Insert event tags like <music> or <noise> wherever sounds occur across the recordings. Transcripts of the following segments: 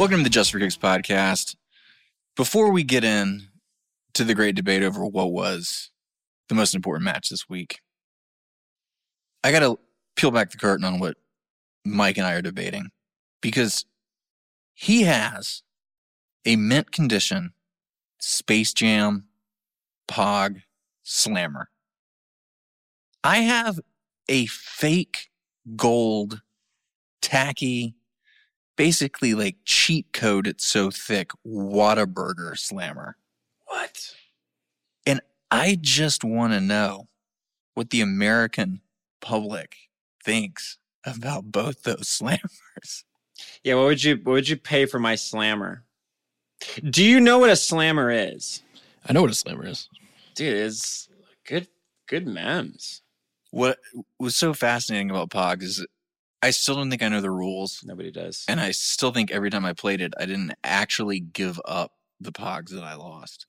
Welcome to the Just for Kicks podcast. Before we get in to the great debate over what was the most important match this week, I got to peel back the curtain on what Mike and I are debating because he has a mint condition Space Jam Pog Slammer. I have a fake gold, tacky, basically like cheat code. It's so thick. Whataburger Slammer. What? And I just want to know what the American public thinks about both those <laughs> slammers. Yeah, what would you what would you pay for my slammer? Do you know what a slammer is? I know what a slammer is. Dude, it's good good memes. What was so fascinating about Pog is I still don't think I know the rules. Nobody does. And I still think every time I played it, I didn't actually give up the Pogs that I lost.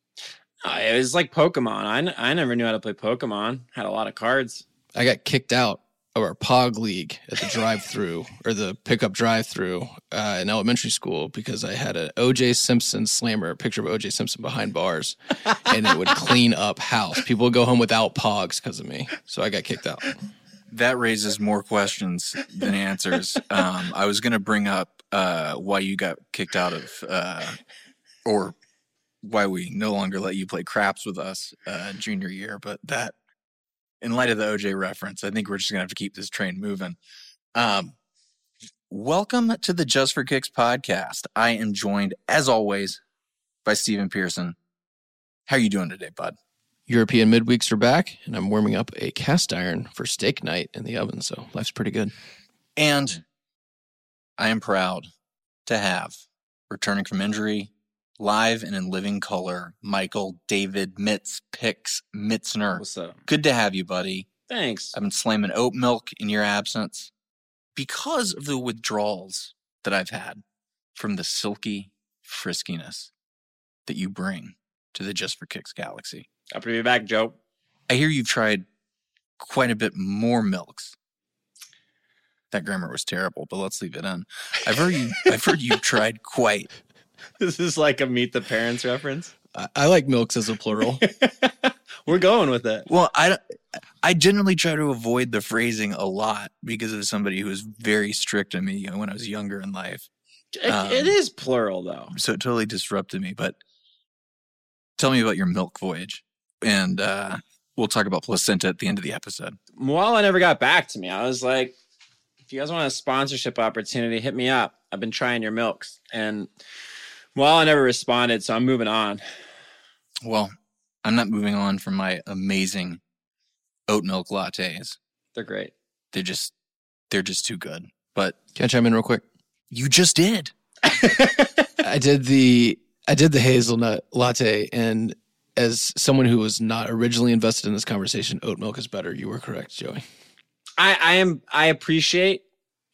Uh, it was like Pokemon. I, n- I never knew how to play Pokemon. Had a lot of cards. I got kicked out of our POG league at the drive-through <laughs> or the pickup drive-through uh, in elementary school because I had an OJ Simpson slammer, a picture of OJ Simpson behind bars, and it would <laughs> clean up house. People would go home without Pogs because of me, so I got kicked out. That raises more questions than answers. Um, I was going to bring up uh, why you got kicked out of, uh, or why we no longer let you play craps with us uh, junior year, but that, in light of the OJ reference, I think we're just going to have to keep this train moving. Um, welcome to the Just for Kicks podcast. I am joined, as always, by Stephen Pearson. How are you doing today, bud? European midweeks are back, and I'm warming up a cast iron for steak night in the oven, so life's pretty good. And I am proud to have returning from injury, live and in living color, Michael David Mitz Picks Mitzner. What's up? Good to have you, buddy. Thanks. I've been slamming oat milk in your absence because of the withdrawals that I've had from the silky friskiness that you bring to the Just for Kicks galaxy. Happy to be back, Joe. I hear you've tried quite a bit more milks. That grammar was terrible, but let's leave it in. I've heard you. <laughs> I've heard you've tried quite. This is like a meet the parents reference. I, I like milks as a plural. <laughs> We're going with it. Well, I I generally try to avoid the phrasing a lot because of somebody who was very strict on me when I was younger in life. It, Um, it is plural though. So it totally disrupted me. But tell me about your milk voyage, and uh, we'll talk about placenta at the end of the episode. Moala never got back to me. I was like, if you guys want a sponsorship opportunity, hit me up. I've been trying your milks. And Moala never responded, so I'm moving on. Well, I'm not moving on from my amazing oat milk lattes. They're great. They're just they're just too good. But Can I chime in real quick? you just did. <laughs> I did the I did the hazelnut latte, and as someone who was not originally invested in this conversation, oat milk is better. You were correct, Joey. I, I am I appreciate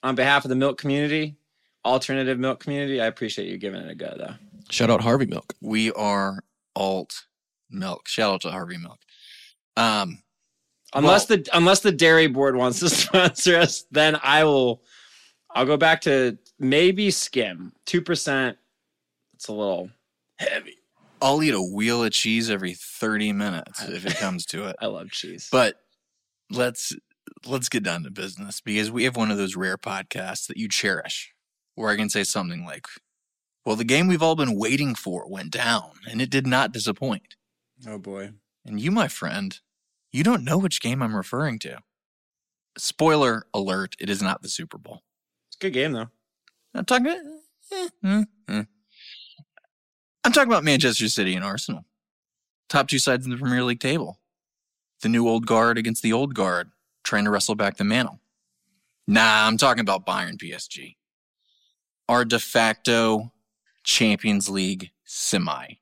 on behalf of the milk community, alternative milk community, I appreciate you giving it a go though. Shout out Harvey Milk. We are alt milk. Shout out to Harvey Milk. Um Unless the unless the dairy board wants to <laughs> sponsor us, then I will I'll go back to maybe skim. Two percent. It's a little heavy. I'll eat a wheel of cheese every 30 minutes if it comes to it. <laughs> I love cheese. But let's let's get down to business because we have one of those rare podcasts that you cherish where I can say something like, "Well, the game we've all been waiting for went down and it did not disappoint." oh boy. And you, my friend, you don't know which game I'm referring to. Spoiler alert, it is not the Super Bowl. It's a good game though. I'm talking eh, eh, eh. I'm talking about Manchester City and Arsenal. Top two sides in the Premier League table. The new old guard against the old guard, trying to wrestle back the mantle. Nah, I'm talking about Bayern PSG. Our de facto Champions League semi.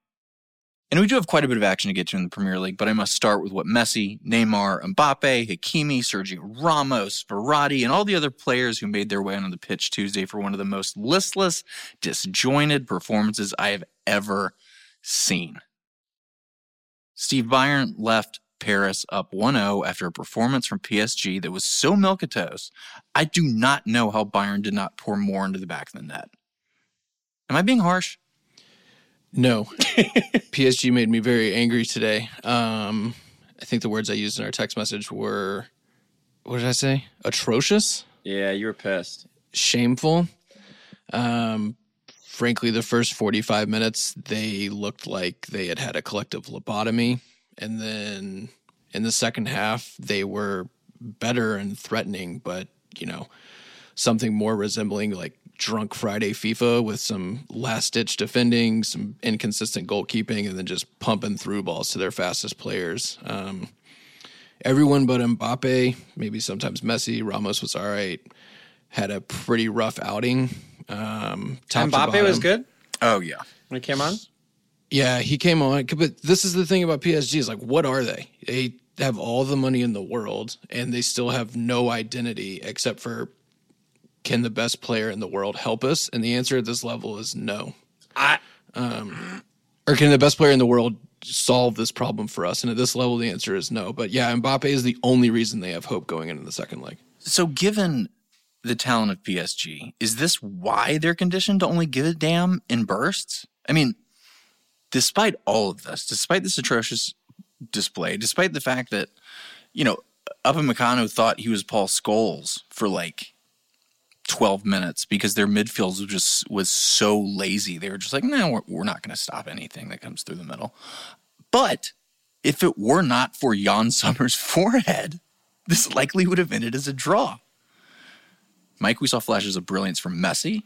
And we do have quite a bit of action to get to in the Premier League, but I must start with what Messi, Neymar, Mbappe, Hakimi, Sergio Ramos, Verratti, and all the other players who made their way onto the pitch Tuesday for one of the most listless, disjointed performances I have ever seen. Steve Bayern left Paris up 1-0 after a performance from PSG that was so milquetoast, I do not know how Bayern did not pour more into the back of the net. Am I being harsh? No. <laughs> PSG made me very angry today. Um, I think the words I used in our text message were, what did I say? Atrocious, Yeah, you were pissed. shameful. Um, frankly, the first 45 minutes, they looked like they had had a collective lobotomy. And then in the second half, they were better and threatening, but, you know, something more resembling like drunk Friday FIFA with some last ditch defending, some inconsistent goalkeeping, and then just pumping through balls to their fastest players. Um, everyone but Mbappe, maybe sometimes Messi, Ramos was all right, had a pretty rough outing. Um, top to Mbappe was good Oh yeah. when he came on. Yeah, he came on, but this is the thing about PSG is like, what are they? They have all the money in the world, and they still have no identity except for can the best player in the world help us? And the answer at this level is no. I um, Or can the best player in the world solve this problem for us? And at this level, the answer is no. But yeah, Mbappe is the only reason they have hope going into the second leg. So, given the talent of PSG, is this why they're conditioned to only give a damn in bursts? I mean, despite all of this, despite this atrocious display, despite the fact that, you know, Upamecano thought he was Paul Scholes for like 12 minutes because their midfield was just was so lazy. They were just like, no, we're, we're not going to stop anything that comes through the middle. But if it were not for Yann Sommer's <laughs> forehead, this likely would have ended as a draw. Mike, we saw flashes of brilliance from Messi,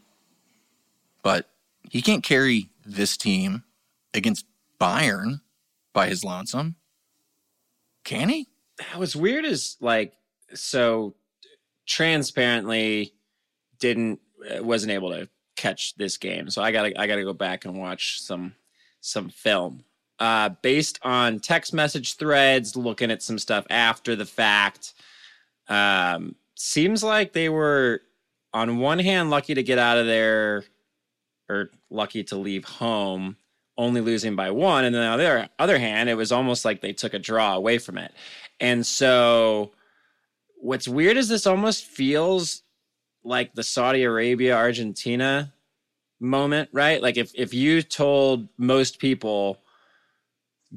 but he can't carry this team against Bayern by his lonesome. Can he? what's weird is like so transparently didn't uh, wasn't able to catch this game. So i gotta i gotta go back and watch some some film. Uh based on text message threads looking at some stuff after the fact um seems like they were on one hand lucky to get out of there or lucky to leave home only losing by one. And then on the other, other hand it was almost like they took a draw away from it. And so what's weird is this almost feels like the Saudi Arabia Argentina moment, right? Like if if you told most people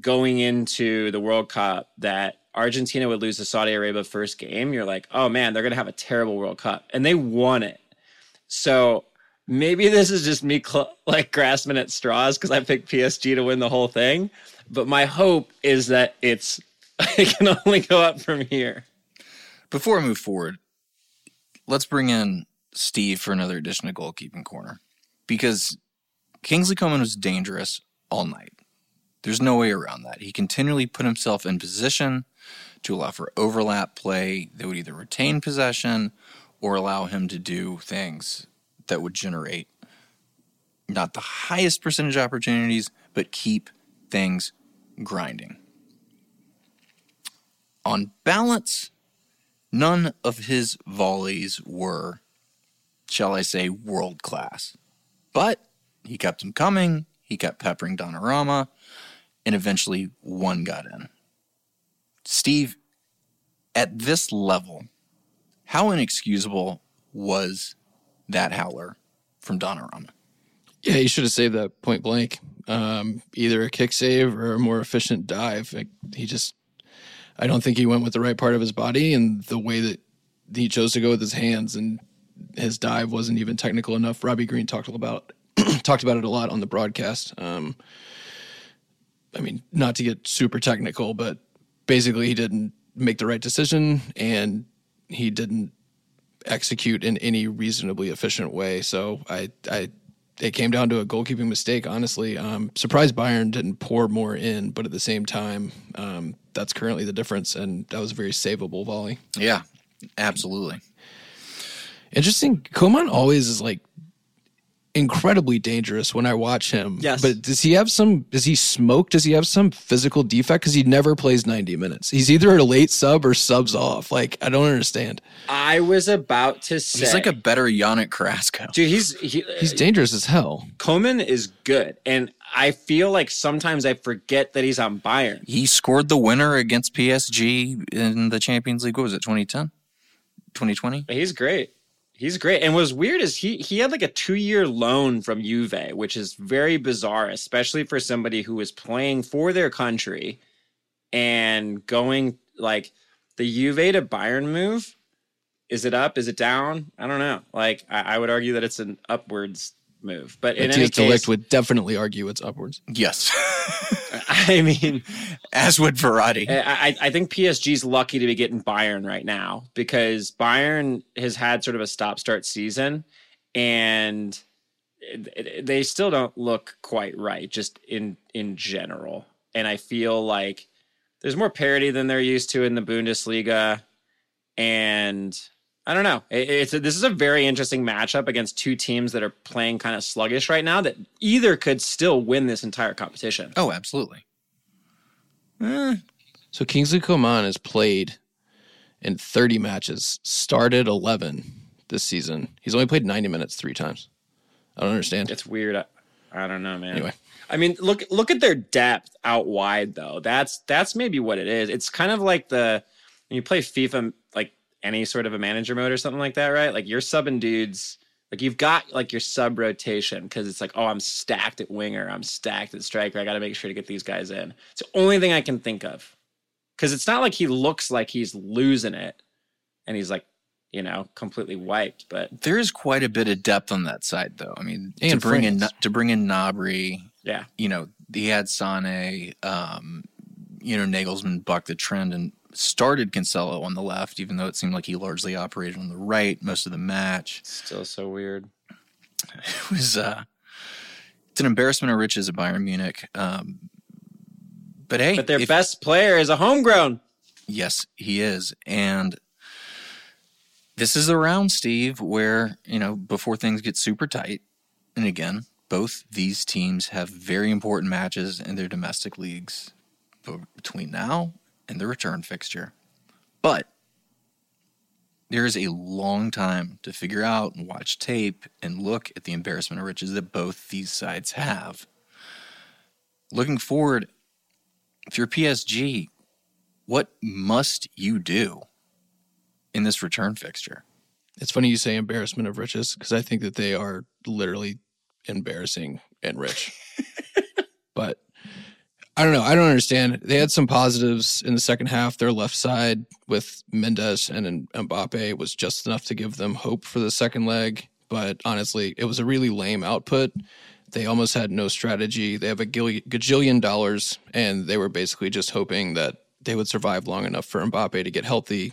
going into the World Cup that Argentina would lose the Saudi Arabia first game, you're like, "Oh man, they're going to have a terrible World Cup." And they won it. So maybe this is just me cl- like grasping at straws cuz I picked PSG to win the whole thing, but my hope is that it's <laughs> it can only go up from here. Before I move forward, let's bring in Steve for another edition of Goalkeeping Corner because Kingsley Coman was dangerous all night. There's no way around that. He continually put himself in position to allow for overlap play that would either retain possession or allow him to do things that would generate not the highest percentage opportunities, but keep things grinding. On balance, none of his volleys were, shall I say, world class. But he kept them coming, he kept peppering Donnarumma, and eventually one got in. Steve, at this level, how inexcusable was that howler from Donnarumma? Yeah, he should have saved that point blank. Um, either a kick save or a more efficient dive. He just, I don't think he went with the right part of his body and the way that he chose to go with his hands and his dive wasn't even technical enough. Robbie Green talked about <clears throat> talked about it a lot on the broadcast. Um, I mean, not to get super technical, but basically he didn't make the right decision and he didn't execute in any reasonably efficient way. So I, I, it came down to a goalkeeping mistake. Honestly, um, surprised Bayern didn't pour more in, but at the same time, um, that's currently the difference, and that was a very savable volley. Yeah, absolutely. Interesting. Coman always is like incredibly dangerous when I watch him. Yes. But does he have some, does he smoke? Does he have some physical defect? Because he never plays 90 minutes. He's either a late sub or subs off. Like, I don't understand. I was about to say He's like a better Yannick Carrasco. dude. He's he, He's dangerous as hell. Coman is good, and I feel like sometimes I forget that he's on Bayern. He scored the winner against PSG in the Champions League. What was it, 2010? 2020? He's great. He's great. And what's weird is he he had like a two year loan from Juve, which is very bizarre, especially for somebody who was playing for their country and going like the Juve to Bayern move. Is it up? Is it down? I don't know. Like I, I would argue that it's an upwards move, but in any Matthias de case, would definitely argue it's upwards. Yes. <laughs> I mean, As would Verratti. I, I- I think PSG's lucky to be getting Bayern right now because Bayern has had sort of a stop start season and it- it- they still don't look quite right just in in general. And I feel like there's more parity than they're used to in the Bundesliga and I don't know. It's a, this is a very interesting matchup against two teams that are playing kind of sluggish right now that either could still win this entire competition. Oh, absolutely. Eh, So Kingsley Coman has played in 30 matches, started 11 this season. He's only played 90 minutes three times. I don't understand. It's weird. I, I don't know, man. Anyway. I mean, look look at their depth out wide though. That's that's maybe what it is. It's kind of like the when you play FIFA, like any sort of a manager mode or something like that, right? Like you're subbing dudes. Like you've got like your sub rotation because it's like, oh, I'm stacked at winger, I'm stacked at striker. I got to make sure to get these guys in. It's the only thing I can think of because it's not like he looks like he's losing it and he's like, you know, completely wiped. But there is quite a bit of depth on that side, though. I mean, to bring in to bring in Gnabry, yeah, you know, he had Sane, um, you know, Nagelsmann bucked the trend and started Cancelo on the left, even though it seemed like he largely operated on the right most of the match. still so weird. It was uh, it's an embarrassment of riches at Bayern Munich. Um, but hey, But their if- best player is a homegrown. Yes, he is. And this is a round, Steve, where, you know, before things get super tight, and again, both these teams have very important matches in their domestic leagues between now and the return fixture. But there is a long time to figure out and watch tape and look at the embarrassment of riches that both these sides have. Looking forward, if you're PSG, what must you do in this return fixture? It's funny you say embarrassment of riches because I think that they are literally embarrassing and rich. <laughs> but I don't know. I don't understand. They had some positives in the second half. Their left side with Mendes and Mbappe was just enough to give them hope for the second leg. But honestly, it was a really lame output. They almost had no strategy. They have a gajillion dollars, and they were basically just hoping that they would survive long enough for Mbappe to get healthy.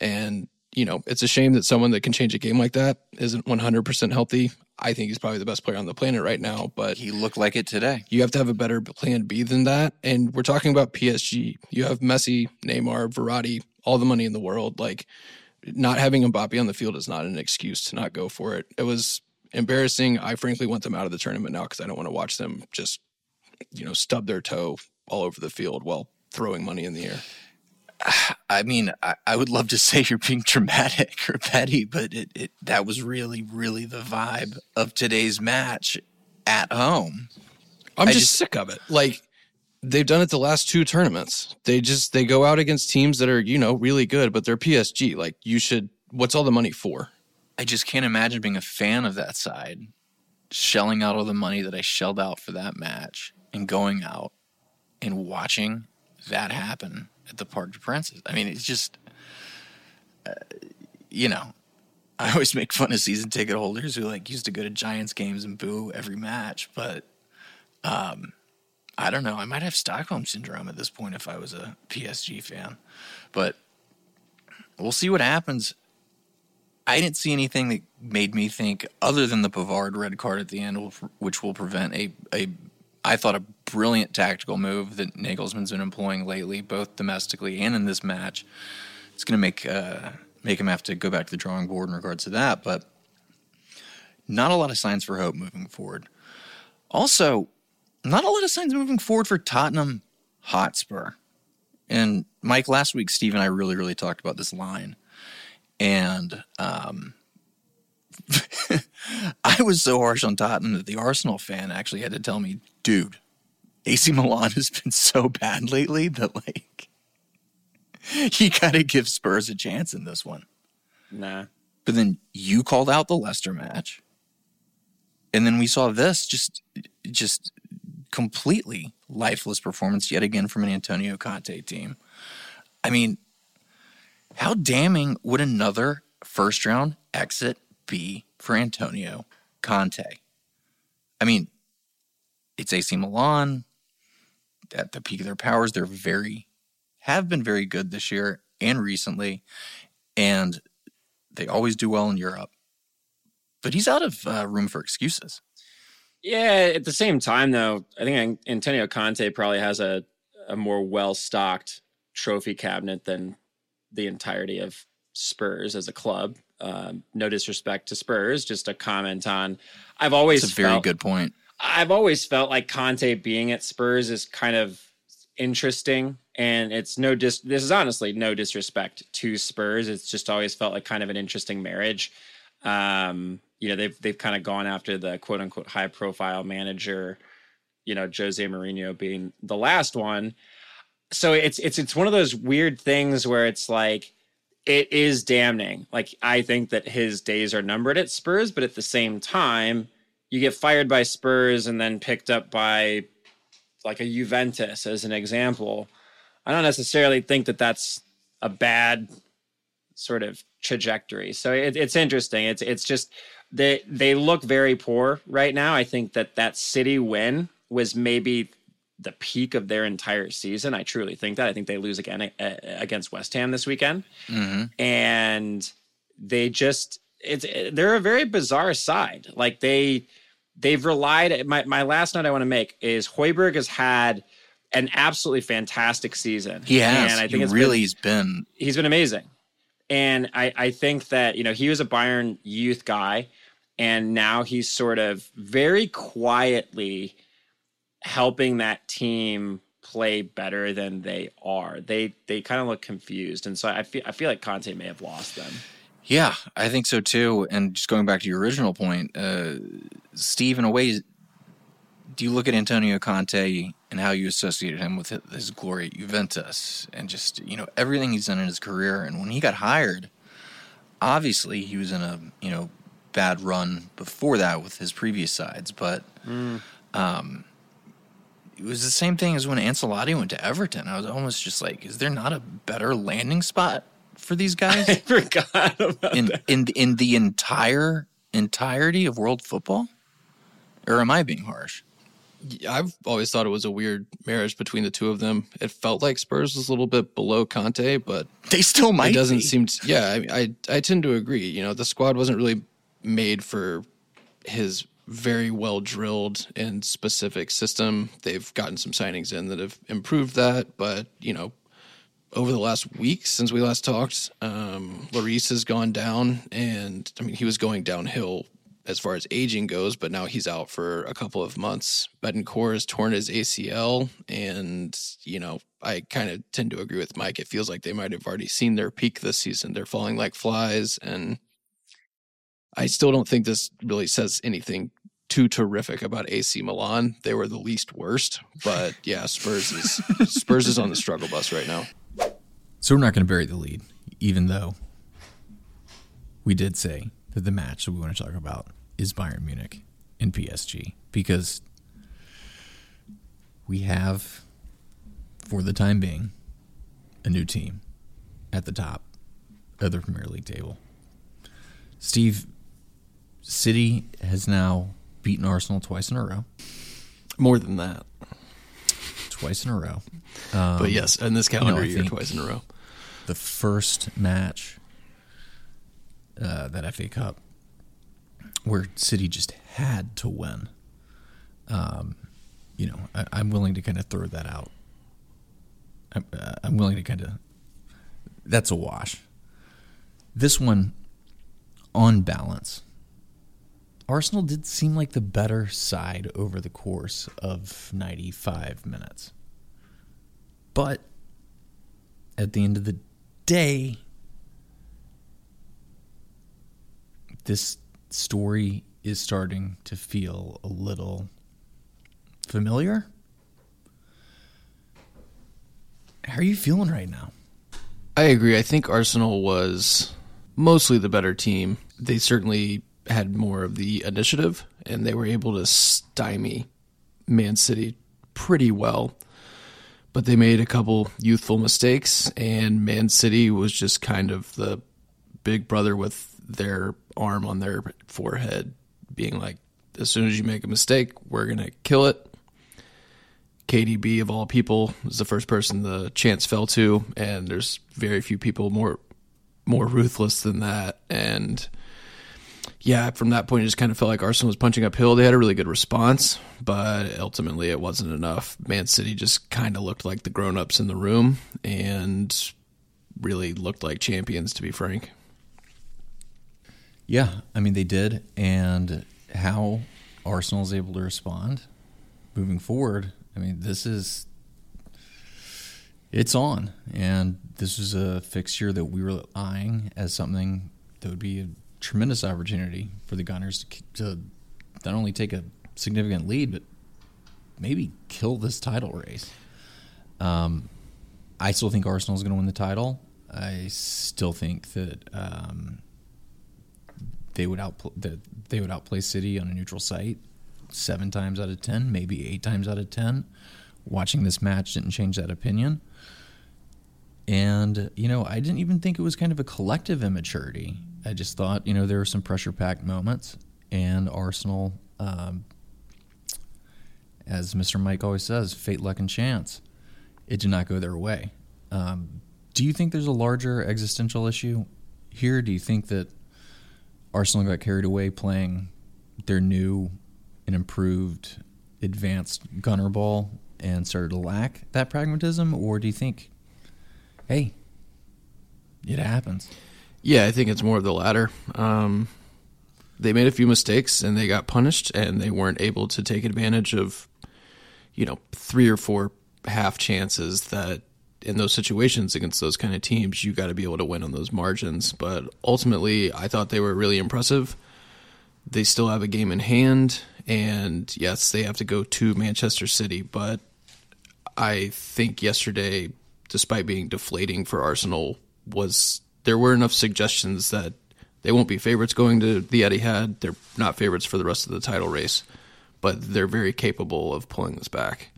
And, you know, it's a shame that someone that can change a game like that isn't 100% healthy. I think he's probably the best player on the planet right now, but He looked like it today. you have to have a better plan B than that. And we're talking about PSG. You have Messi, Neymar, Verratti, all the money in the world. Like, not having Mbappe on the field is not an excuse to not go for it. It was embarrassing. I frankly want them out of the tournament now because I don't want to watch them just, you know, stub their toe all over the field while throwing money in the air. I mean, I, I would love to <laughs> say you're being dramatic or petty, but it, it that was really, really the vibe of today's match at home. I'm just, just- sick of it. Like they've done it the last two tournaments. They just they go out against teams that are, you know, really good, but they're PSG. Like you should what's all the money for? I just can't imagine being a fan of that side, shelling out all the money that I shelled out for that match and going out and watching that happen at the Parc des Princes. I mean, it's just, uh, you know, <laughs> I always make fun of season ticket holders who like used to go to Giants games and boo every match, but um, I don't know. I might have Stockholm syndrome at this point if I was a PSG fan, but we'll see what happens. I didn't see anything that made me think, other than the Pavard red card at the end, which will prevent a, a I thought a brilliant tactical move that Nagelsmann's been employing lately, both domestically and in this match. It's going to make uh, make him have to go back to the drawing board in regards to that, but not a lot of signs for hope moving forward. Also, not a lot of signs moving forward for Tottenham Hotspur. And Mike, last week, Steve and I really, really talked about this line and um, <laughs> I was so harsh on Tottenham that the Arsenal fan actually had to tell me, dude, AC Milan has been so bad lately that like <laughs> you got to give Spurs a chance in this one. Nah. But then you called out the Leicester match. And then we saw this just just completely lifeless performance yet again from an Antonio Conte team. I mean, how damning would another first round exit be for Antonio Conte? I mean, it's AC Milan at the peak of their powers. They're very, have been very good this year and recently, and they always do well in Europe. But he's out of uh, room for excuses. Yeah, at the same time, though, I think Antonio Conte probably has a, a more well stocked trophy cabinet than the entirety of Spurs as a club. Um, no disrespect to Spurs, just a comment on. I've always That's a very felt, good point. I've always felt like Conte being at Spurs is kind of interesting, and it's no dis. This is honestly no disrespect to Spurs. It's just always felt like kind of an interesting marriage. Um, you know, they've they've kind of gone after the quote unquote high profile manager. You know, Jose Mourinho being the last one. So it's it's it's one of those weird things where it's like it is damning. Like I think that his days are numbered at Spurs, but at the same time, you get fired by Spurs and then picked up by like a Juventus as an example. I don't necessarily think that that's a bad sort of trajectory. So it, it's interesting. It's it's just they they look very poor right now. I think that that City win was maybe the peak of their entire season. I truly think that. I think they lose again uh, against West Ham this weekend, Mm-hmm. and they just it's they're a very bizarre side. Like they they've relied. My my last note I want to make is Højbjerg has had an absolutely fantastic season. He has. and I think he it's really been, has been. he's been amazing. And I, I think that, you know, he was a Bayern youth guy, and now he's sort of very quietly helping that team play better than they are. They they kind of look confused. And so I feel I feel like Conte may have lost them. Yeah, I think so too. And just going back to your original point, uh, Steve, in a way, do you look at Antonio Conte and how you associated him with his glory at Juventus and just, you know, everything he's done in his career? And when he got hired, obviously he was in a, you know, bad run before that with his previous sides. But um, it was the same thing as when Ancelotti went to Everton. I was almost just like, is there not a better landing spot for these guys? <laughs> I forgot about in that. in in the entire entirety of world football, or am I being harsh? I've always thought it was a weird marriage between the two of them. It felt like Spurs was a little bit below Conte, but They still might. it doesn't be. seem. To, yeah, I, I I tend to agree. You know, the squad wasn't really made for his very well drilled and specific system. They've gotten some signings in that have improved that, but you know, over the last week since we last talked, um, Lloris has gone down, and I mean he was going downhill as far as aging goes, but now he's out for a couple of months. Bentancur has torn his ACL, and you know I kind of tend to agree with Mike. It feels like they might have already seen their peak this season. They're falling like flies, and I still don't think this really says anything too terrific about AC Milan. They were the least worst, but yeah, Spurs is <laughs> Spurs is on the struggle bus right now. So we're not going to bury the lead, even though we did say that the match that we want to talk about is Bayern Munich and PSG because we have, for the time being, a new team at the top of the Premier League table. Steve, City has now beaten Arsenal twice in a row. More than that, Twice in a row. Um, but yes, in this calendar I year, think- twice in a row. The first match uh, that FA Cup where City just had to win. Um, you know, I, I'm willing to kind of throw that out. I'm, uh, I'm willing to kind of. That's a wash. This one, on balance, Arsenal did seem like the better side over the course of 95 minutes. But at the end of the day, this story is starting to feel a little familiar. How are you feeling right now? I agree. I think Arsenal was mostly the better team. They certainly had more of the initiative, and they were able to stymie Man City pretty well. But they made a couple youthful mistakes, and Man City was just kind of the big brother with their arm on their forehead, being like, as soon as you make a mistake, we're going to kill it. KDB, of all people, was the first person the chance fell to, and there's very few people more more ruthless than that. And yeah, from that point, it just kind of felt like Arsenal was punching uphill. They had a really good response, but ultimately it wasn't enough. Man City just kind of looked like the grown ups in the room and really looked like champions, to be frank. Yeah, I mean they did, and how Arsenal is able to respond moving forward. I mean, this is it's on, and this is a fixture that we were eyeing as something that would be a tremendous opportunity for the Gunners to, to not only take a significant lead, but maybe kill this title race. Um, I still think Arsenal is going to win the title. I still think that um, they would outplay that they would outplay City on a neutral site seven times out of ten, maybe eight times out of ten. Watching this match didn't change that opinion. And you know, I didn't even think it was kind of a collective immaturity. I just thought, you know, there were some pressure-packed moments, and Arsenal, um, as Mr. Mike always says, fate, luck, and chance. It did not go their way. Um, do you think there's a larger existential issue here? Do you think that Arsenal got carried away playing their new and improved advanced gunner ball and started to lack that pragmatism? Or do you think, hey, it happens? Yeah, I think it's more of the latter. Um, they made a few mistakes and they got punished, and they weren't able to take advantage of, you know, three or four half chances that in those situations against those kind of teams, you got to be able to win on those margins. But ultimately, I thought they were really impressive. They still have a game in hand, and yes, they have to go to Manchester City. But I think yesterday, despite being deflating for Arsenal, was there were enough suggestions that they won't be favorites going to the Etihad. They're not favorites for the rest of the title race, but they're very capable of pulling this back.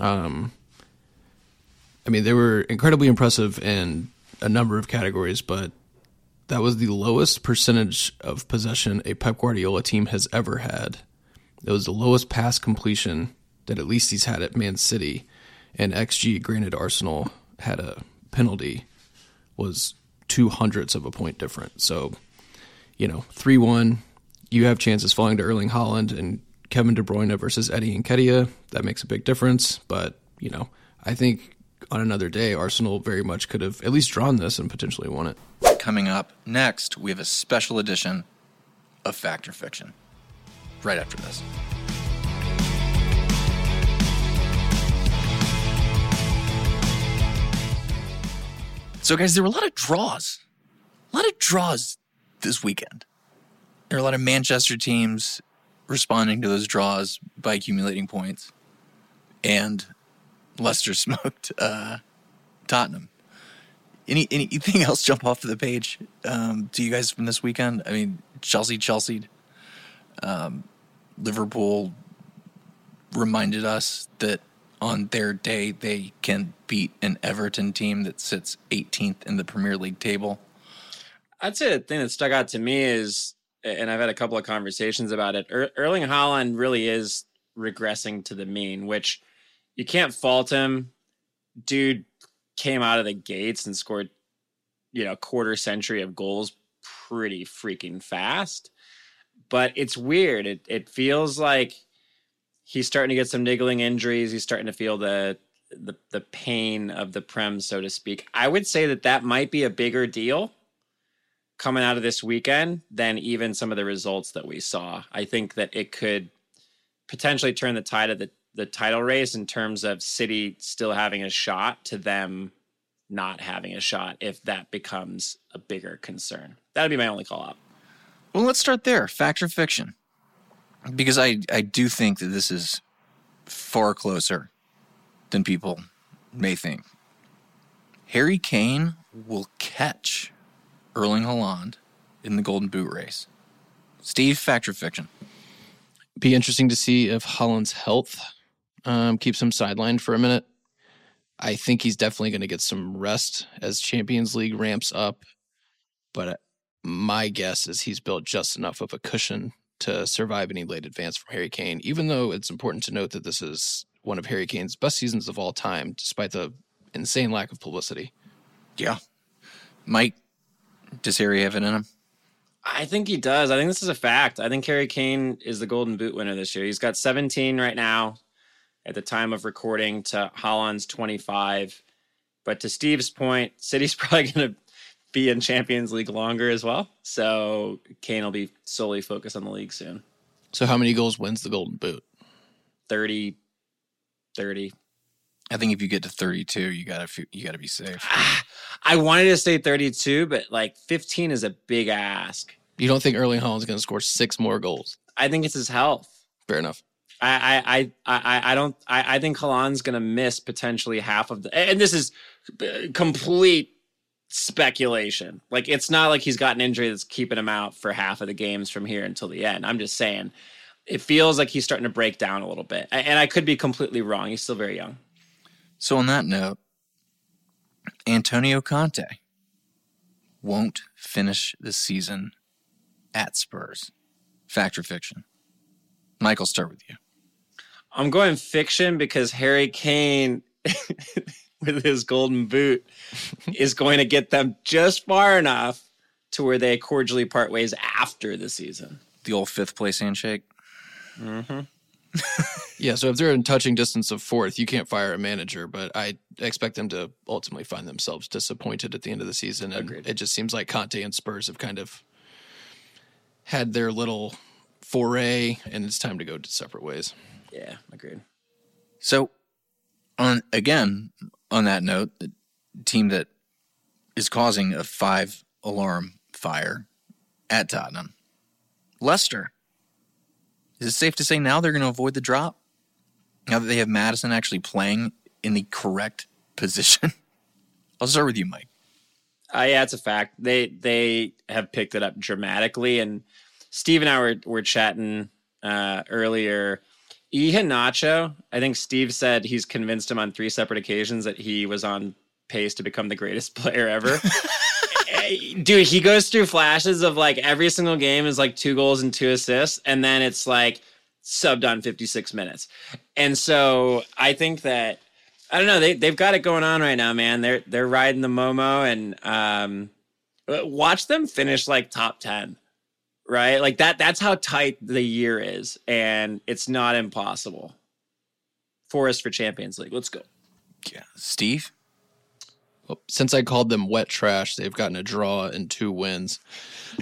Um, I mean, they were incredibly impressive in a number of categories, but that was the lowest percentage of possession a Pep Guardiola team has ever had. It was the lowest pass completion that at least he's had at Man City, and XG. Granted, Arsenal had a penalty, was two hundredths of a point different. So, you know, three one, you have chances falling to Erling Haaland and Kevin De Bruyne versus Eddie Nketiah. That makes a big difference, but you know, I think on another day, Arsenal very much could have at least drawn this and potentially won it. Coming up next, we have a special edition of Fact or Fiction. Right after this. So, guys, there were a lot of draws. A lot of draws this weekend. There are a lot of Manchester teams responding to those draws by accumulating points. And Leicester <laughs> smoked uh, Tottenham. Any anything else jump off the page um, to you guys from this weekend? I mean, Chelsea, Chelsea, um, Liverpool reminded us that on their day they can beat an Everton team that sits 18th in the Premier League table. I'd say the thing that stuck out to me is, and I've had a couple of conversations about it. Er- Erling Haaland really is regressing to the mean, which you can't fault him. Dude came out of the gates and scored, you know, quarter century of goals pretty freaking fast. But it's weird. It it feels like he's starting to get some niggling injuries. He's starting to feel the the the pain of the prem, so to speak. I would say that that might be a bigger deal coming out of this weekend than even some of the results that we saw. I think that it could potentially turn the tide of the the title race in terms of City still having a shot to them not having a shot if that becomes a bigger concern. That'd be my only call out. Well, let's start there. Fact or fiction? Because I, I do think that this is far closer than people may think. Harry Kane will catch Erling Haaland in the Golden Boot race. Steve, fact or fiction? Be interesting to see if Haaland's health um, keeps him sidelined for a minute. I think he's definitely going to get some rest as Champions League ramps up. But my guess is he's built just enough of a cushion to survive any late advance from Harry Kane, even though it's important to note that this is one of Harry Kane's best seasons of all time, despite the insane lack of publicity. Yeah. Mike, does Harry have it in him? I think he does. I think this is a fact. I think Harry Kane is the Golden Boot winner this year. He's got 17 right now at the time of recording to Haaland's 25. But to Steve's point, City's <laughs> probably going to be in Champions League longer as well. So Kane will be solely focused on the league soon. So, how many goals wins the Golden Boot? 30, 30. I think if you get to 32, you got to you got to be safe. <sighs> I wanted to say 32, but like 15 is a big ask. You don't think Erling Haaland's going to score six more goals? I think it's his health. Fair enough. I I I I, I don't I, I think Haaland's going to miss potentially half of the and this is uh, complete speculation. Like it's not like he's got an injury that's keeping him out for half of the games from here until the end. I'm just saying it feels like he's starting to break down a little bit. And I could be completely wrong. He's still very young. So on that note, Antonio Conte won't finish the season at Spurs. Fact or fiction? Michael, start with you. I'm going fiction because Harry Kane <laughs> <laughs> with his golden boot is going to get them just far enough to where they cordially part ways after the season. The old fifth place handshake. Mm-hmm. <laughs> Yeah, so if they're in touching distance of fourth, you can't fire a manager, but I expect them to ultimately find themselves disappointed at the end of the season. And Agreed. it just seems like Conte and Spurs have kind of had their little foray, and it's time to go to separate ways. Yeah, agreed. So, on again on that note, the team that is causing a five alarm fire at Tottenham, Leicester. Is it safe to say now they're going to avoid the drop? Now that they have Maddison actually playing in the correct position? <laughs> I'll start with you, Mike. Uh, yeah, it's a fact. They they have picked it up dramatically, and Steve and I were were chatting uh, earlier. Iheanacho, I think Steve said he's convinced him on three separate occasions that he was on pace to become the greatest <laughs> player ever. <laughs> Eh, Dude, he goes through flashes of like every single game is like two goals and two assists, and then it's like subbed on 56 minutes. And so I think that I don't know. They they've got it going on right now, man. They're they're riding the Momo, and um, watch them finish like top ten, right? Like that. That's how tight the year is, and it's not impossible for us for Champions League. Let's go. Yeah, Steve. Well, since I called them wet trash, they've gotten a draw and two wins.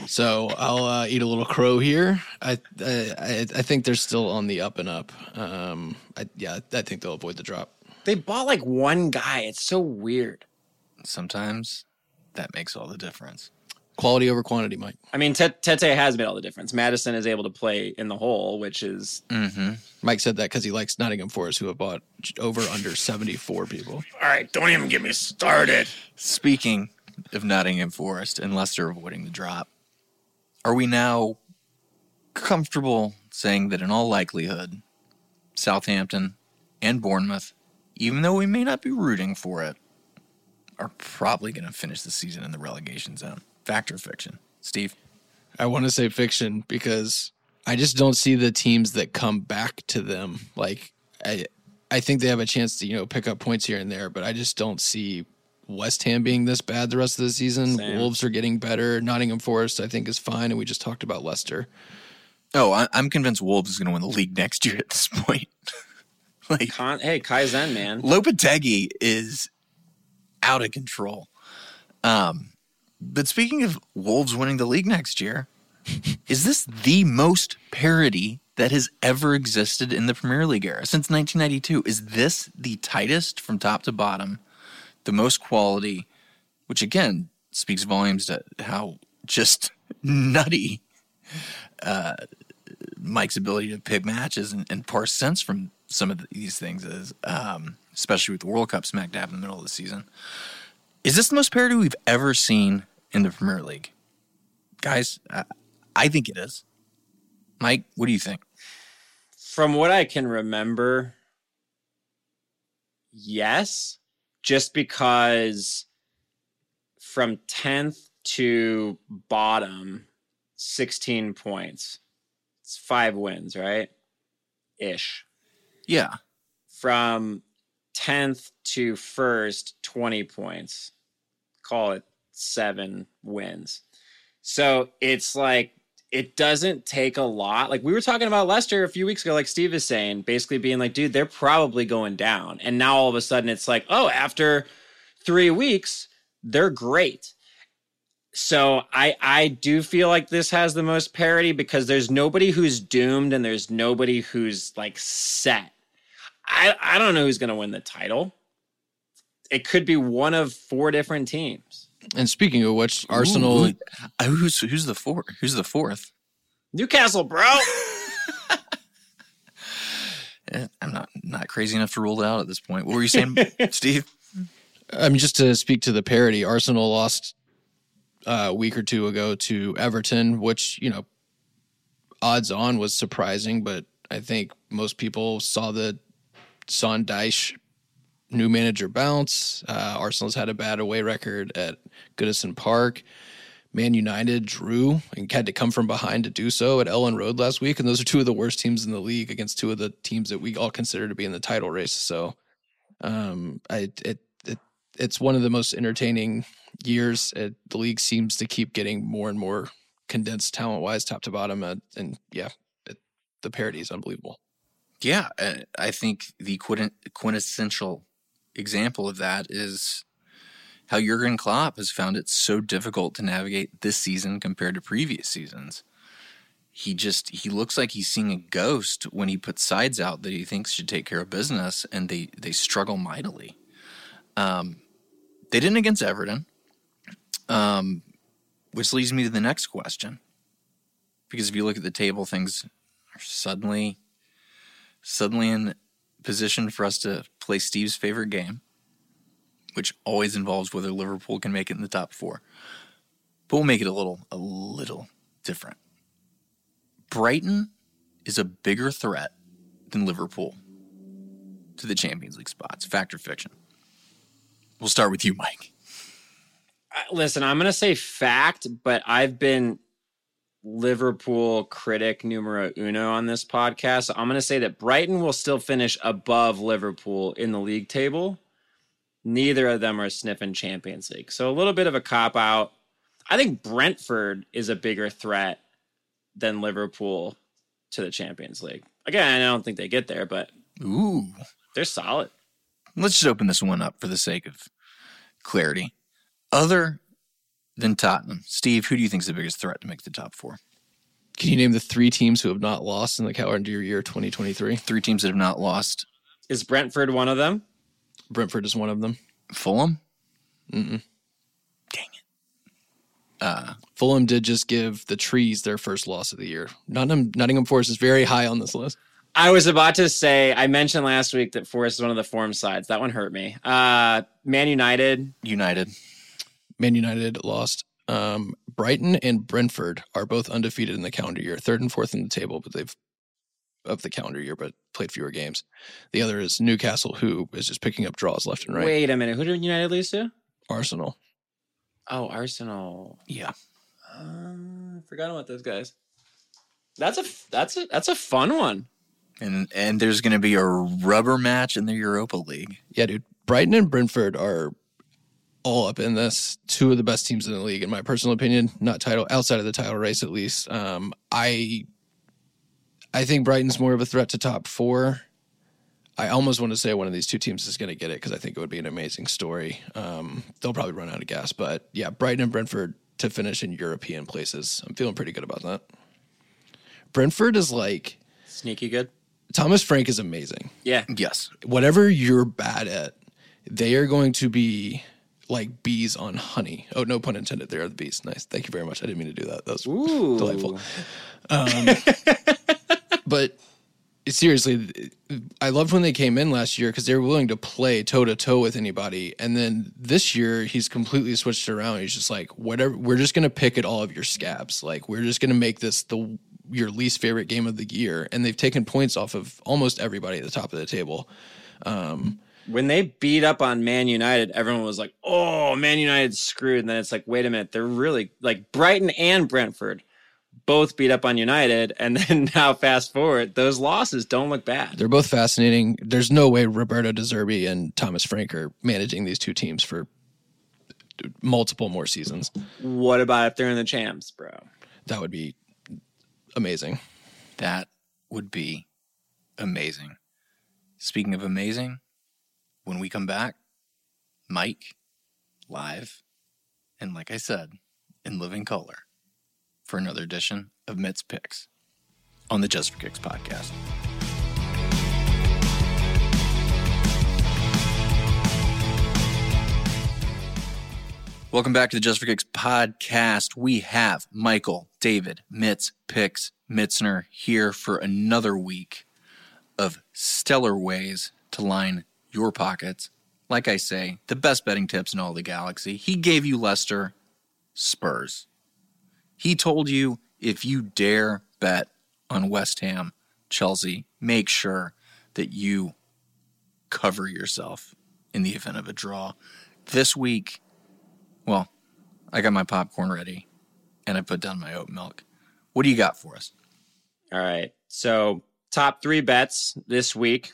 So I'll uh, eat a little crow here. I, I I I think they're still on the up and up. Um, I, yeah, I think they'll avoid the drop. They bought like one guy. It's so weird. Sometimes that makes all the difference. Quality over quantity, Mike. I mean, Tete has made all the difference. Maddison is able to play in the hole, which is Mm-hmm. Mike said that because he likes Nottingham Forest, who have bought over under seventy four people. all right. Don't even get me started. Speaking of Nottingham Forest and Leicester avoiding the drop, are we now comfortable saying that in all likelihood, Southampton and Bournemouth, even though we may not be rooting for it, are probably going to finish the season in the relegation zone? Fact or fiction? Steve? I want to say fiction because I just don't see the teams that come back to them. Like I, I think they have a chance to you know pick up points here and there, but I just don't see West Ham being this bad the rest of the season. Same. Wolves are getting better. Nottingham Forest, I think, is fine, and we just talked about Leicester. Oh, I, I'm convinced Wolves is going to win the league next year at this point. <laughs> like, Con- hey, Kaizen, man. Lopetegui is out of control. Um, but speaking of Wolves winning the league next year, is this the most parity that has ever existed in the Premier League era since 1992? Is this the tightest from top to bottom, the most quality, which again speaks volumes to how just nutty uh, Mike's ability to pick matches and, and parse sense from some of these things is, um, especially with the World Cup smack dab in the middle of the season. Is this the most parity we've ever seen in the Premier League? Guys, I, I think it is. Mike, what do you think? From what I can remember, yes, just because from 10th to bottom, 16 points. It's five wins, right? Ish. Yeah. From 10th to first, 20 points. Call it seven wins. So it's like it doesn't take a lot. Like we were talking about Leicester a few weeks ago, like Steve is saying, basically being like, dude, they're probably going down. And now all of a sudden it's like, oh, after three weeks, they're great. So I I do feel like this has the most parity because there's nobody who's doomed and there's nobody who's like set. I I don't know who's gonna win the title. It could be one of four different teams. And speaking of which, Arsenal. Ooh, uh, who's who's the fourth? Who's the fourth? Newcastle, bro. <laughs> I'm not not crazy enough to rule it out at this point. What were you saying, <laughs> Steve? I mean, just to speak to the parity, Arsenal lost uh, a week or two ago to Everton, which you know, odds on was surprising, but I think most people saw the Sean Dyche new manager bounce. Uh, Arsenal's had a bad away record at Goodison Park. Man United drew and had to come from behind to do so at Elland Road last week, and those are two of the worst teams in the league against two of the teams that we all consider to be in the title race. So, um, I it, it it's one of the most entertaining years. It, the league seems to keep getting more and more condensed talent wise, top to bottom, uh, and yeah, it, the parity is unbelievable. Yeah, I think the quintessential example of that is how Jurgen Klopp has found it so difficult to navigate this season compared to previous seasons. He just he looks like he's seeing a ghost when he puts sides out that he thinks should take care of business, and they they struggle mightily. Um, they didn't against Everton, um, which leads me to the next question. Because if you look at the table, things are suddenly suddenly in position for us to play Steve's favorite game which always involves whether Liverpool can make it in the top four. But we'll make it a little, a little different. Brighton is a bigger threat than Liverpool to the Champions League spots. Fact or fiction? We'll start with you, Mike. Listen, I'm going to say fact, but I've been Liverpool critic numero uno on this podcast. So I'm going to say that Brighton will still finish above Liverpool in the league table neither of them are sniffing Champions League. So a little bit of a cop out. I think Brentford is a bigger threat than Liverpool to the Champions League. Again, I don't think they get there, but ooh, they're solid. Let's just open this one up for the sake of clarity. Other than Tottenham, Steve, who do you think is the biggest threat to make the top four? Can you name the three teams who have not lost in the calendar year 2023? Three teams that have not lost. Is Brentford one of them? Brentford is one of them. Fulham? Mm-mm. Dang it. Uh, Fulham did just give the Trees their first loss of the year. Nottingham, Nottingham Forest is very high on this list. I was about to say, I mentioned last week that Forest is one of the form sides. That one hurt me. Uh, Man United. United. Man United lost. Um, Brighton and Brentford are both undefeated in the calendar year, third and fourth in the table, but they've of the calendar year, but played fewer games. The other is Newcastle, who is just picking up draws left and right. Wait a minute, who did United lose to? Arsenal. Oh, Arsenal. Yeah. Uh, forgot about those guys. That's a that's a that's a fun one. And and there's going to be a rubber match in the Europa League. Yeah, dude. Brighton and Brentford are all up in this. Two of the best teams in the league, in my personal opinion. Not title outside of the title race, at least. Um, I I think Brighton's more of a threat to top four. I almost want to say one of these two teams is going to get it because I think it would be an amazing story. Um, they'll probably run out of gas, but yeah, Brighton and Brentford to finish in European places. I'm feeling pretty good about that. Brentford is like sneaky good. Thomas Frank is amazing. Yeah. Yes. Whatever you're bad at, they are going to be like bees on honey. Oh, no pun intended. There are the bees. Nice. Thank you very much. I didn't mean to do that. That was Ooh. delightful. Um, <laughs> but seriously, I loved when they came in last year because they were willing to play toe to toe with anybody. And then this year, he's completely switched around. He's just like, whatever, we're just going to pick at all of your scabs. Like, we're just going to make this the your least favorite game of the year. And they've taken points off of almost everybody at the top of the table. Um, when they beat up on Man United, everyone was like, "Oh, Man United's screwed." And then it's like, "Wait a minute, they're really like Brighton and Brentford both beat up on United, <laughs> and then now fast forward, those losses don't look bad. They're both fascinating. There's no way Roberto De Zerbi and Thomas Frank are managing these two teams for multiple more seasons. What about if they're in the champs, bro? That would be amazing. That would be amazing. Speaking of amazing, when we come back, Mike live, and like I said, in living color for another edition of Mitz Picks on the Just for Kicks podcast. Welcome back to the Just for Kicks podcast. We have Michael, David, Mitz, Picks, Mitzner here for another week of stellar ways to line your pockets. Like I say, the best betting tips in all the galaxy. He gave you Leicester, Spurs. He told you if you dare bet on West Ham, Chelsea, make sure that you cover yourself in the event of a draw. This week, well, I got my popcorn ready and I put down my oat milk. What do you got for us? All right. So, top three bets this week.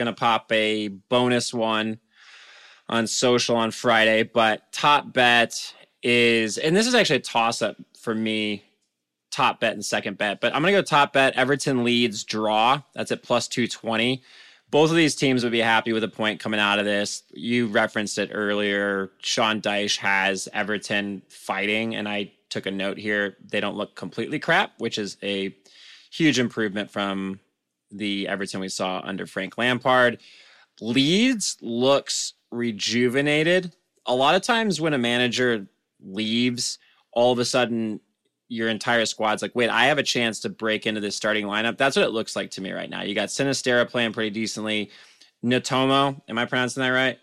Gonna pop a bonus one on social on Friday, but top bet is, and this is actually a toss up for me top bet and second bet. But I'm going to go top bet. Everton leads draw. That's at plus 220. Both of these teams would be happy with a point coming out of this. You referenced it earlier. Sean Dyche has Everton fighting, and I took a note here. They don't look completely crap, which is a huge improvement from the Everton we saw under Frank Lampard. Leeds looks rejuvenated. A lot of times when a manager leaves, all of a sudden your entire squad's like, wait, I have a chance to break into this starting lineup. That's what it looks like to me right now. You got Sinisterra playing pretty decently. Natomo, am I pronouncing that right?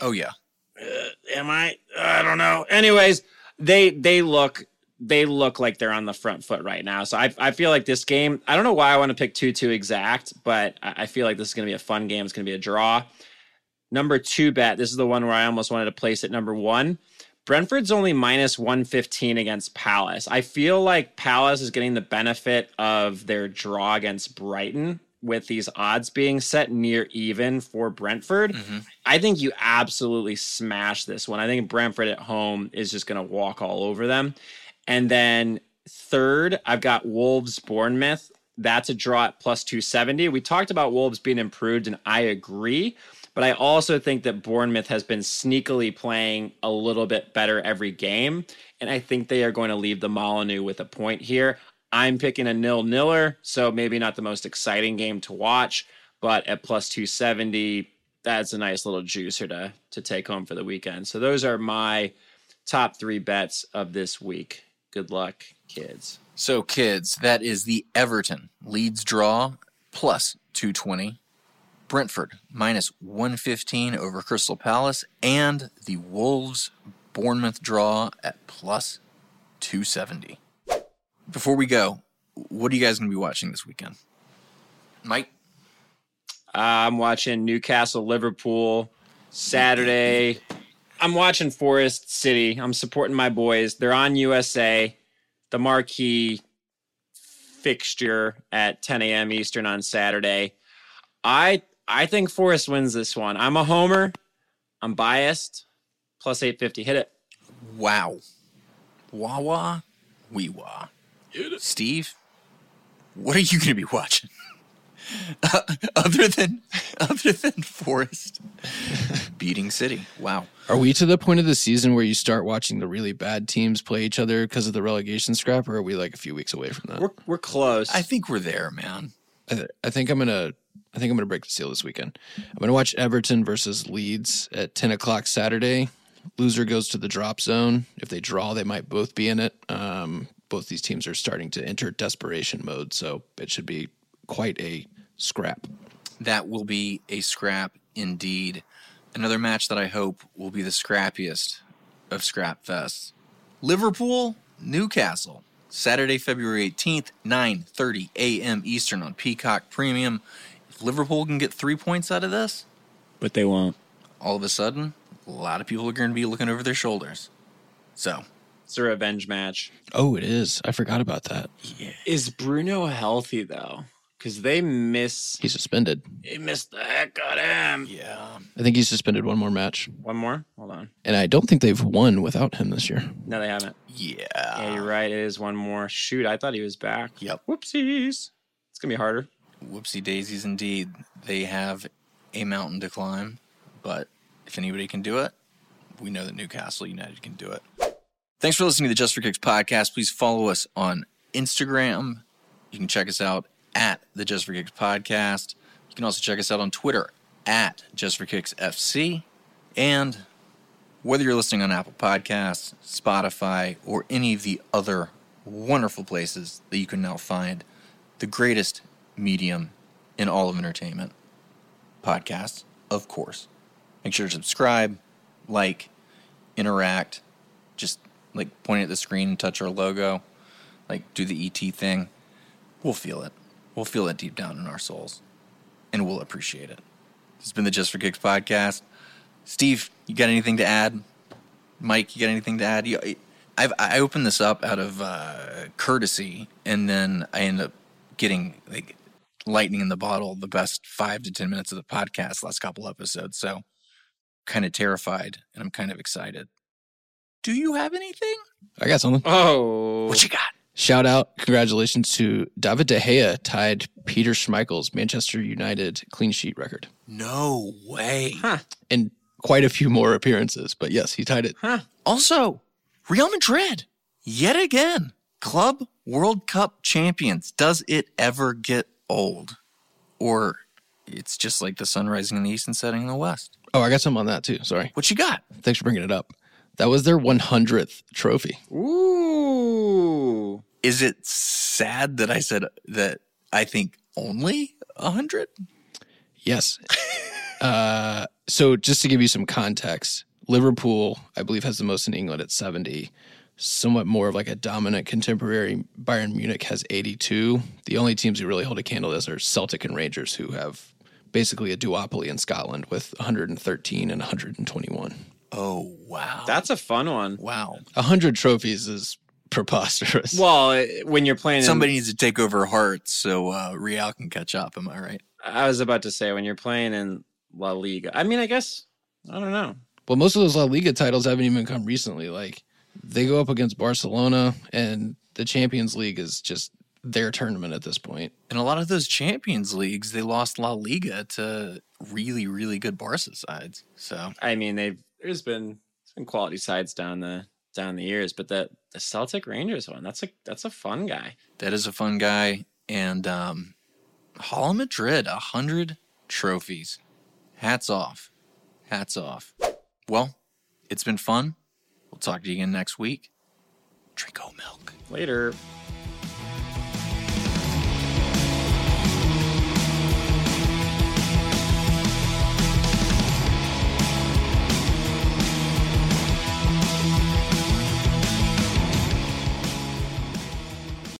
Oh yeah. Uh, am I? I don't know. Anyways, they they look they look like they're on the front foot right now. So I I feel like this game. I don't know why I want to pick two two exact, but I, I feel like this is going to be a fun game. It's going to be a draw. Number two bet. This is the one where I almost wanted to place it number one. Brentford's only minus 115 against Palace. I feel like Palace is getting the benefit of their draw against Brighton with these odds being set near even for Brentford. Mm-hmm. I think you absolutely smash this one. I think Brentford at home is just going to walk all over them. And then third, I've got Wolves Bournemouth. That's a draw at plus 270. We talked about Wolves being improved, and I agree. But I also think that Bournemouth has been sneakily playing a little bit better every game. And I think they are going to leave the Molyneux with a point here. I'm picking a nil niller, so maybe not the most exciting game to watch, but at plus 270, that's a nice little juicer to, to take home for the weekend. So those are my top three bets of this week. Good luck, kids. So, kids, that is the Everton Leeds draw plus 220 Brentford minus 115 over Crystal Palace, and the Wolves Bournemouth draw at plus 270. Before we go, what are you guys going to be watching this weekend? Mike? I'm watching Newcastle Liverpool Saturday. I'm watching Forest City. I'm supporting my boys. They're on USA, the marquee fixture at 10 a.m. Eastern on Saturday. I I think Forest wins this one. I'm a homer. I'm biased. Plus 850. Hit it. Wow. Wah wah. Wee wah. Steve, what are you going to be watching? <laughs> Uh, other than other than Forest beating City. Wow. Are we to the point of the season where you start watching the really bad teams play each other because of the relegation scrap, or are we like a few weeks away from that? We're we're close. I think we're there, man. I, I think I'm gonna I think I'm gonna break the seal this weekend. I'm gonna watch Everton versus Leeds at 10 o'clock Saturday. Loser goes to the drop zone. If they draw, they might both be in it. Um, both these teams are starting to enter desperation mode, so it should be quite a scrap. That will be a scrap indeed. Another match that I hope will be the scrappiest of scrap fests. Liverpool, Newcastle, Saturday, February 18th, 9:30 a.m. Eastern on Peacock Premium. If Liverpool can get 3 points out of this, But they won't. all of a sudden, a lot of people are going to be looking over their shoulders. So, It's a revenge match. Oh, it is. I forgot about that. Is Bruno healthy though? Because they miss He's suspended. He missed the heck out of him. yeah. I think he's suspended one more match. One more? Hold on. And I don't think they've won without him this year. No, they haven't. Yeah. Yeah, you're right. It is one more. Shoot, I thought he was back. Yep. Whoopsies. It's gonna be harder. Whoopsie daisies indeed. They have a mountain to climb, but if anybody can do it, we know that Newcastle United can do it. Thanks for listening to the Just for Kicks podcast. Please follow us on Instagram. You can check us out at the Just for Kicks podcast. You can also check us out on Twitter at Just for Kicks FC. And whether you're listening on Apple Podcasts, Spotify, or any of the other wonderful places that you can now find the greatest medium in all of entertainment podcasts, of course. Make sure to subscribe, like, interact, just like point at the screen touch our logo, like do the ET thing. We'll feel it. We'll feel it deep down in our souls, and we'll appreciate it. This has been the Just for Kicks podcast. Steve, you got anything to add? Mike, you got anything to add? You, I've I opened this up out of uh, courtesy, and then I end up getting like lightning in the bottle the best five to ten minutes of the podcast last couple episodes. So kind of terrified, and I'm kind of excited. Do you have anything? I got something. Oh. What you got? Shout out, congratulations to David De Gea tied Peter Schmeichel's Manchester United clean sheet record. No way. Huh. And quite a few more appearances, but yes, he tied it. Huh. Also, Real Madrid, yet again, Club World Cup champions. Does it ever get old? Or it's just like the sun rising in the east and setting in the west? Oh, I got some on that too. Sorry. What you got? Thanks for bringing it up. That was their 100th trophy. Ooh. Is it sad that I said that I think only a hundred? Yes. uh, so just to give you some context, Liverpool, I believe, has the most in England at 70. Somewhat more of like a dominant contemporary. Bayern Munich has 82. The only teams who really hold a candle to this are Celtic and Rangers, who have basically a duopoly in Scotland with 113 and 121. Oh wow. That's a fun one. wow. 100 trophies is preposterous. <laughs> Well, eh, when you're playing, in- Somebody needs to take over Hearts so uh, Real can catch up. Am I right? I was about to say when you're playing in La Liga. I mean, I guess I don't know. Well, most of those La Liga titles haven't even come recently. Like they go up against Barcelona, and the Champions League is just their tournament at this point. In a lot of those Champions Leagues, they lost La Liga to really, really good Barca sides. So I mean, they've there's been some quality sides down the down the years, but the the Celtic Rangers one that's a that's a fun guy. that is a fun guy. And um, Hala Madrid, a hundred trophies. Hats off. Hats off. Well, it's been fun. We'll talk to you again next week. Drink oat milk. Later.